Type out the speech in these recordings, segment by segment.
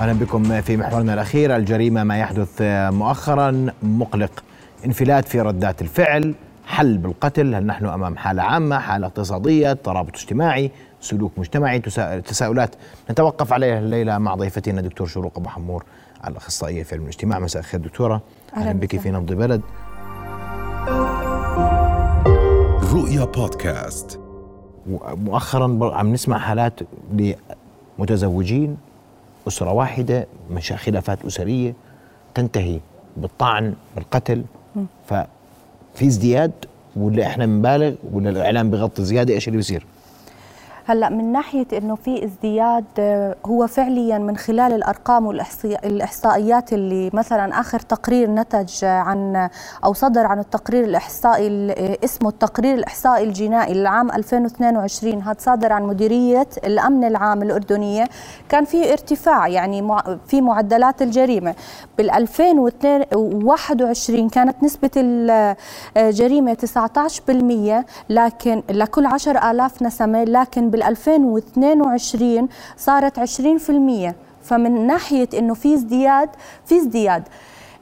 أهلا بكم في محورنا الأخير. الجريمة ما يحدث مؤخرا مقلق انفلات في ردات الفعل حل بالقتل هل نحن أمام حالة عامة حالة اقتصادية ترابط اجتماعي سلوك مجتمعي؟ تساؤلات نتوقف عليها الليلة مع ضيفتنا دكتور شروق أبو حمور الأخصائية في علم الاجتماع. مساء الخير دكتورة. أهلا بك. في نبض بلد. رؤيا بودكاست. مؤخرا عم نسمع حالات لمتزوجين أسرة واحدة مشا خلافات أسرية تنتهي بالطعن بالقتل ففي ازدياد ولا إحنا بنبالغ ولا الإعلام بغطي زيادة إيش اللي بيصير؟ هلأ من ناحية إنه في ازدياد هو فعليا من خلال الأرقام والاحصائيات اللي مثلا آخر تقرير نتج عن أو صدر عن التقرير الإحصائي اسمه التقرير الإحصائي الجنائي للعام 2022 هذا صادر عن مديرية الأمن العام الأردنية. كان في ارتفاع يعني في معدلات الجريمة. بال 2021 كانت نسبة الجريمه 19% لكن لكل 10000 نسمة لكن بال 2022 صارت 20% فمن ناحية إنه في ازدياد في ازدياد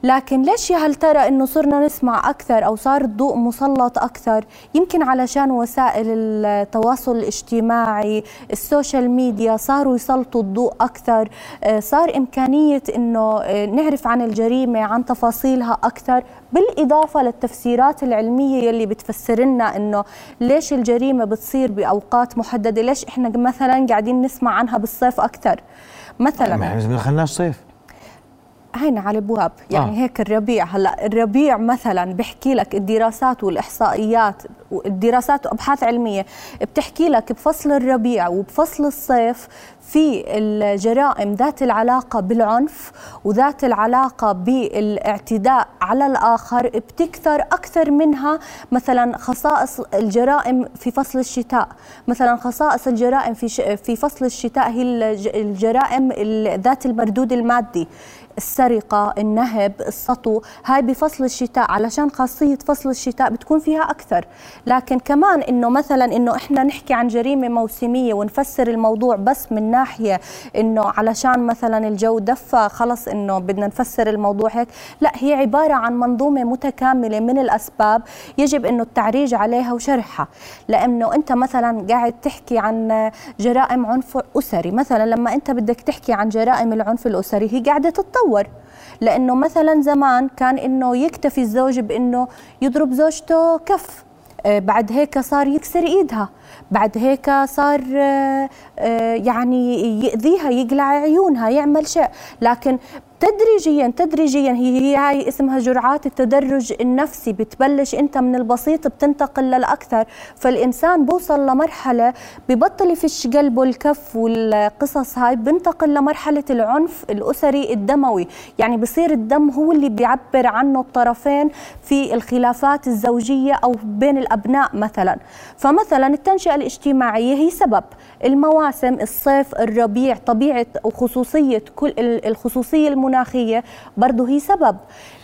لكن ليش يا هل ترى إنه صرنا نسمع أكثر أو صار الضوء مسلط أكثر؟ يمكن علشان وسائل التواصل الاجتماعي السوشيال ميديا صاروا يسلطوا الضوء أكثر. آه، صار إمكانية إنه آه، نعرف عن الجريمة عن تفاصيلها أكثر. بالإضافة للتفسيرات العلمية يلي بتفسر لنا إنه ليش الجريمة بتصير بأوقات محددة؟ ليش إحنا مثلا قاعدين نسمع عنها بالصيف أكثر؟ مثلا. ما دخلناش صيف هينا على الابواب يعني آه. هيك الربيع. هلأ الربيع مثلا بحكي لك الدراسات والإحصائيات الدراسات وأبحاث علمية. بتحكي لك بفصل الربيع وبفصل الصيف في الجرائم ذات العلاقة بالعنف وذات العلاقة بالاعتداء على الآخر. بتكثر أكثر منها مثلا خصائص الجرائم في فصل الشتاء. مثلا خصائص الجرائم في في فصل الشتاء هي الجرائم ذات المردود المادي. السرقة النهب السطو. هاي بفصل الشتاء علشان خاصية فصل الشتاء بتكون فيها أكثر. لكن كمان إنه مثلا إنه إحنا نحكي عن جريمة موسمية ونفسر الموضوع بس من ناحية إنه علشان مثلا الجو دفى خلص إنه بدنا نفسر الموضوع هيك. لا هي عبارة عن منظومة متكاملة من الأسباب يجب إنه التعريج عليها وشرحها. لأنه أنت مثلا قاعد تحكي عن جرائم عنف أسري. مثلا لما أنت بدك تحكي عن جرائم العنف الأسري هي قاعدة تتطور. تطور لأنه مثلا زمان كان إنه يكتفي الزوج بإنه يضرب زوجته كف آه، بعد هيك صار يكسر إيدها. بعد هيك صار آه، آه، يعني يأذيها يقلع عيونها يعمل شيء. لكن تدريجيا تدريجيا هي هي هاي اسمها جرعات التدرج النفسي بتبلش أنت من البسيط بتنتقل للأكثر. فالإنسان بوصل لمرحلة ببطل يفش قلبه الكف والقصص هاي بنتقل لمرحلة العنف الأسري الدموي. يعني بصير الدم هو اللي بيعبر عنه الطرفين في الخلافات الزوجية أو بين الأبناء مثلا. فمثلا التنشئه الاجتماعية هي سبب. المواسم الصيف الربيع طبيعة وخصوصية كل الخصوصية المناخية برضه هي سبب.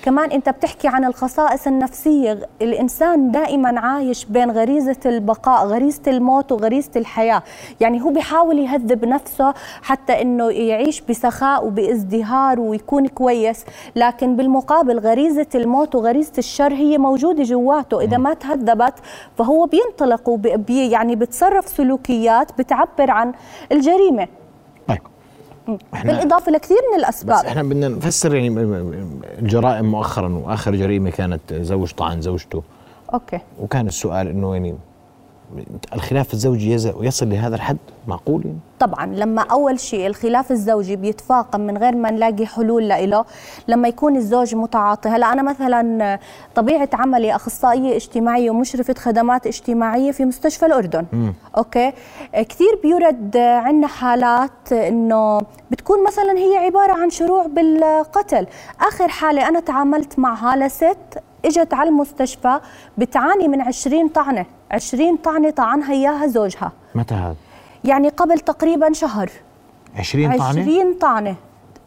كمان أنت بتحكي عن الخصائص النفسية. الإنسان دائما عايش بين غريزة البقاء غريزة الموت وغريزة الحياة. يعني هو بيحاول يهذب نفسه حتى إنه يعيش بسخاء وبازدهار ويكون كويس. لكن بالمقابل غريزة الموت وغريزة الشر هي موجودة جواته. إذا ما تهذبت فهو بينطلق وبي يعني بتصرف سلوكيات بتعبر عن الجريمة. بالإضافة لكثير من الأسباب. بس إحنا بدنا نفسر يعني الجرائم مؤخرا وآخر جريمة كانت زوج طعن زوجته. Okay. وكان السؤال إنه يعني الخلاف الزوجي يصل لهذا الحد معقول يعني؟ طبعا لما أول شيء الخلاف الزوجي بيتفاقم من غير ما نلاقي حلول له لما يكون الزوج متعاطي هلأ أنا مثلا طبيعة عملي أخصائية اجتماعية ومشرفة خدمات اجتماعية في مستشفى الأردن م. okay كثير بيورد عندنا حالات إنه بتكون مثلا هي عبارة عن شروع بالقتل آخر حالة أنا تعاملت معها لست إجت على المستشفى بتعاني من 20 طعنة. 20 طعنة طعنها إياها زوجها. متى هذا؟ يعني قبل تقريبا شهر. 20 طعنة؟ 20 طعنة.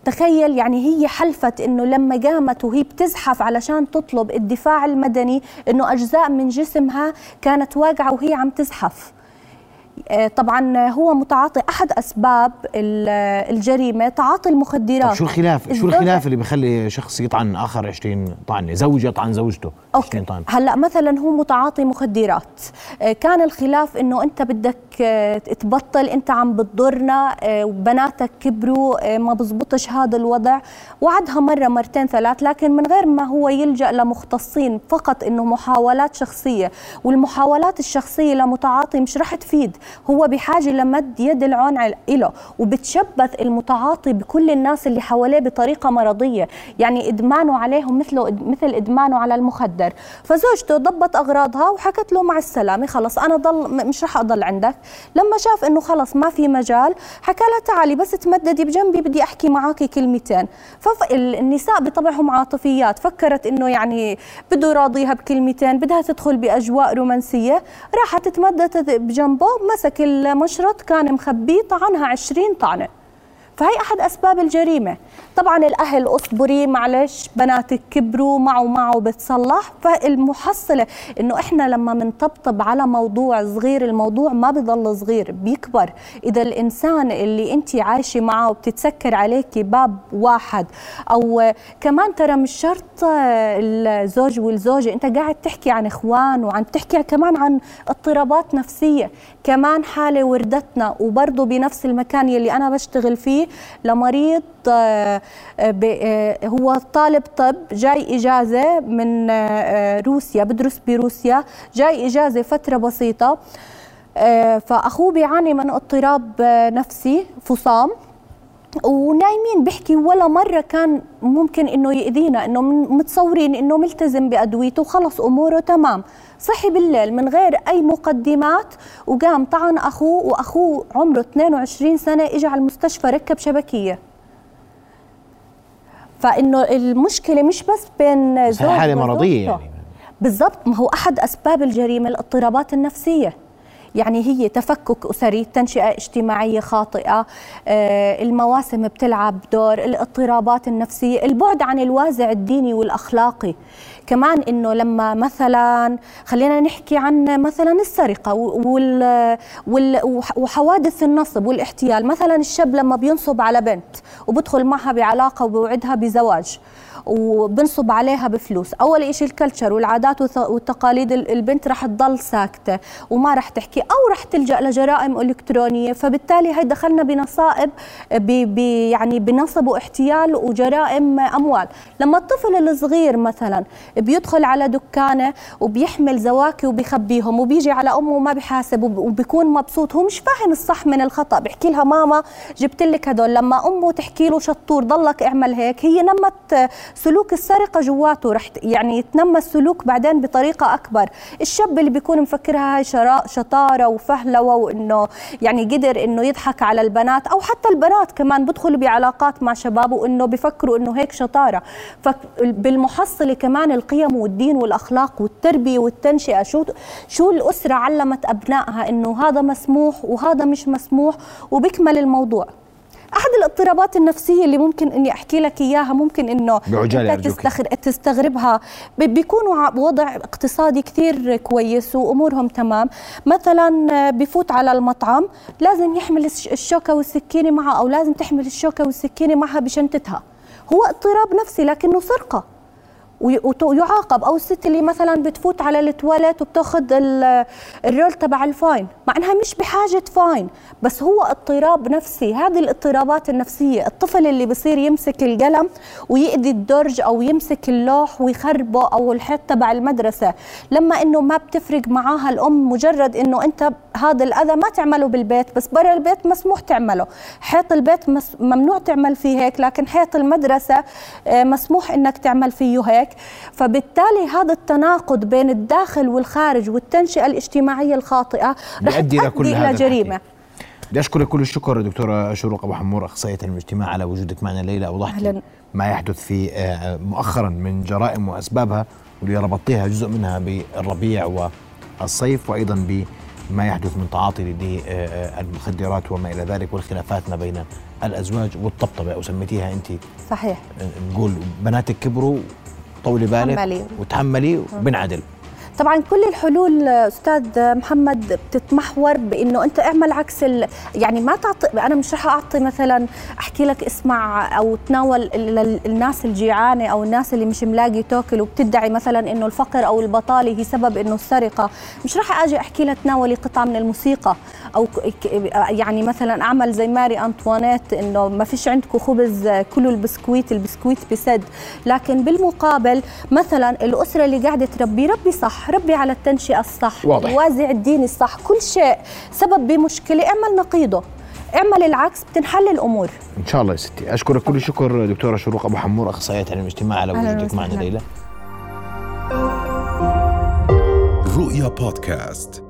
تخيل يعني هي حلفت إنه لما قامت وهي بتزحف علشان تطلب الدفاع المدني إنه أجزاء من جسمها كانت واقعة وهي عم تزحف. طبعا هو متعاطي أحد أسباب الجريمة تعاطي المخدرات. شو الخلاف؟ شو الخلاف اللي بيخلي شخص يطعن آخر 20 طعنه زوج يطعن زوجته أوكي. طعنه هلأ مثلا هو متعاطي مخدرات. آه، كان الخلاف إنه أنت بدك آه، تبطل أنت عم بتضرنا وبناتك كبروا ما بزبطش هذا الوضع. وعدها مرة مرتين ثلاث لكن من غير ما هو يلجأ لمختصين فقط إنه محاولات شخصية. والمحاولات الشخصية لمتعاطي مش رح تفيد. هو بحاجة لمد يد العون له وبتشبث المتعاطي بكل الناس اللي حواليه بطريقة مرضية يعني إدمانه عليهم مثله مثل إدمانه على المخدر. فزوجته ضبط أغراضها وحكت له مع السلامة خلص أنا ضل مش رح أضل عندك. لما شاف إنه خلص ما في مجال حكى لها تعالي بس تمددي بجنبي بدي أحكي معك كلمتين. فالنساء بطبعهم عاطفيات فكرت إنه يعني بده يراضيها بكلمتين بدها تدخل بأجواء رومانسية راحت تمددت بجنبه مسك المشرط كان مخبيه طعنها 20 طعنة. فهي أحد أسباب الجريمة. طبعا الأهل أصبري معلش بناتك كبروا معه معه بتصلح. فالمحصلة إنه إحنا لما بنطبطب على موضوع صغير الموضوع ما بضل صغير بيكبر. إذا الإنسان اللي أنت عايشة معه وبتتسكر عليك باب واحد أو كمان ترى مش شرط الزوج والزوجة أنت قاعد تحكي عن إخوان وعن تحكي كمان عن اضطرابات نفسية كمان حالة وردتنا وبرضه بنفس المكان يلي أنا بشتغل فيه لمريض آه، آه، هو طالب طب جاي إجازة من آه، روسيا بدرس بروسيا جاي إجازة فترة بسيطة فأخوه بيعاني من اضطراب نفسي فصام. ونايمين بحكي ولا مرة كان ممكن إنه يأذينا إنه متصورين إنه ملتزم بأدويته وخلص أموره تمام. صحي بالليل من غير أي مقدمات وقام طعن أخوه وأخوه عمره 22 سنة اجى على المستشفى ركب شبكية. فإنه المشكلة مش بس بين زوج حالة مرضية يعني. بالضبط ما هو أحد أسباب الجريمة الاضطرابات النفسية. يعني هي تفكك أسري تنشئة اجتماعية خاطئة آه، المواسم بتلعب دور الاضطرابات النفسية البعد عن الوازع الديني والأخلاقي. كمان إنه لما مثلا خلينا نحكي عن مثلا السرقة وال وحوادث النصب والاحتيال. مثلا الشاب لما بينصب على بنت وبدخل معها بعلاقة وبوعدها بزواج وبنصب عليها بفلوس. أول شيء الكلتشر والعادات والتقاليد البنت رح تضل ساكتة وما رح تحكي أو رح تلجأ لجرائم إلكترونية. فبالتالي هي دخلنا بنصائب بي يعني بنصب واحتيال وجرائم أموال. لما الطفل الصغير مثلا بيدخل على دكانه وبيحمل زواكي وبيخبيهم وبيجي على أمه وما بيحاسب وبيكون مبسوط هو مش فاهم الصح من الخطأ. بيحكي لها ماما جبت لك هدول لما أمه تحكي له شطور ضلك اعمل هيك هي نمت سلوك السرقة جواته رح يعني يتنمى السلوك بعدين بطريقة أكبر. الشاب اللي بيكون مفكرها هاي شطارة وفهلوة وإنه يعني قدر إنه يضحك على البنات أو حتى البنات كمان بدخلوا بعلاقات مع شباب وإنه بفكروا إنه هيك شطارة. فبالمحصله كمان القيم والدين والأخلاق والتربية والتنشئة شو شو الأسرة علمت أبنائها إنه هذا مسموح وهذا مش مسموح وبيكمل الموضوع. أحد الاضطرابات النفسية اللي ممكن إني أحكي لك إياها ممكن إنه أنت تستغربها. بيكونوا بوضع اقتصادي كثير كويس وأمورهم تمام. مثلا بفوت على المطعم لازم يحمل الشوكة والسكينة معه أو لازم تحمل الشوكة والسكينة معها بشنطتها. هو اضطراب نفسي لكنه سرقة. ويعاقب أو الست اللي مثلا بتفوت على التواليت وبتاخذ ال roll تبع الفاين. مع إنها مش بحاجة فاين بس هو اضطراب نفسي. هذه الاضطرابات النفسية الطفل اللي بصير يمسك القلم ويأذي الدرج أو يمسك اللوح ويخربه أو الحيط تبع المدرسة. لما إنه ما بتفرق معاها الأم مجرد إنه أنت هذا الأذى ما تعمله بالبيت بس برا البيت مسموح تعمله. حيط البيت ممنوع تعمل فيه هيك لكن حيط المدرسة آه، مسموح إنك تعمل فيه هيك. ذلك فبالتالي هذا التناقض بين الداخل والخارج والتنشئة الاجتماعية الخاطئة رح تؤدي إلى جريمة. بدي اشكرك كل الشكر دكتورة شروق أبو حمور أخصائية الاجتماع على وجودك معنا الليلة اوضحت ما يحدث في آه، مؤخرا من جرائم وأسبابها واللي ربطتيها جزء منها بالربيع والصيف وأيضا بما يحدث من تعاطي للمخدرات آه، وما إلى ذلك والخلافات ما بين الأزواج والطبطبة أو سميتيها أنت. صحيح. نقول بناتك كبروا طولي بالك وتحملي وبنعدل. طبعا كل الحلول أستاذ محمد بتتمحور بإنه أنت اعمل عكس ال... يعني ما تعطي أنا مش رح أعطي مثلا أحكي لك اسمع أو تناول الناس الجيعانة أو الناس اللي مش ملاقي تاكل وبتدعي مثلا إنه الفقر أو البطالة هي سبب إنه السرقة. مش رح أجي أحكي لها تناولي قطعة من الموسيقى أو يعني مثلا أعمل زي ماري أنطوانيت إنه ما فيش عندكم خبز كلوا البسكويت البسكويت بسد. لكن بالمقابل مثلا الأسرة اللي قاعدة تربي ربي صح. ربي على التنشئة الصح واضح. وازع الدين الصح كل شيء سبب بمشكلة اعمل نقيضه اعمل العكس بتنحل الأمور. إن شاء الله يا ستي. أشكرك كل الشكر دكتورة شروق أبو حمور أخصائية علم الاجتماع على وجودك معنا ليلى. رؤيا بودكاست.